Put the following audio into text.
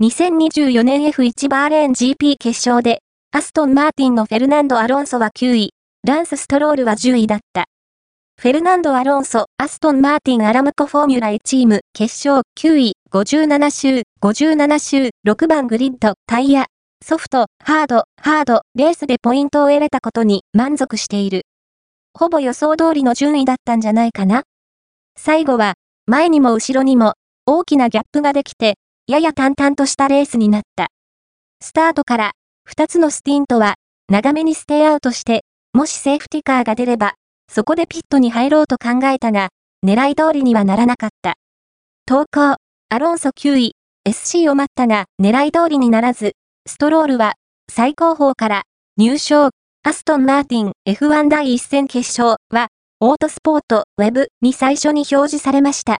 2024年 F1 バーレーン GP 決勝で、アストン・マーティンのフェルナンド・アロンソは9位、ランス・ストロールは10位だった。フェルナンド・アロンソ、アストン・マーティン・アラムコ・フォーミュラ1チーム、決勝9位、57周、57周、6番グリッド、タイヤ、ソフト、ハード、ハード、レースでポイントを得れたことに満足している。ほぼ予想通りの順位だったんじゃないかな最後は、前にも後ろにも、大きなギャップができて、やや淡々としたレースになった。スタートから、2つのスティントは、長めにステイアウトして、もしセーフティカーが出れば、そこでピットに入ろうと考えたが、狙い通りにはならなかった。投稿、アロンソ9位、SC を待ったが、狙い通りにならず、ストロールは、最高峰から、入賞、アストン・マーティン F1 第1戦決勝は、オートスポートウェブに最初に表示されました。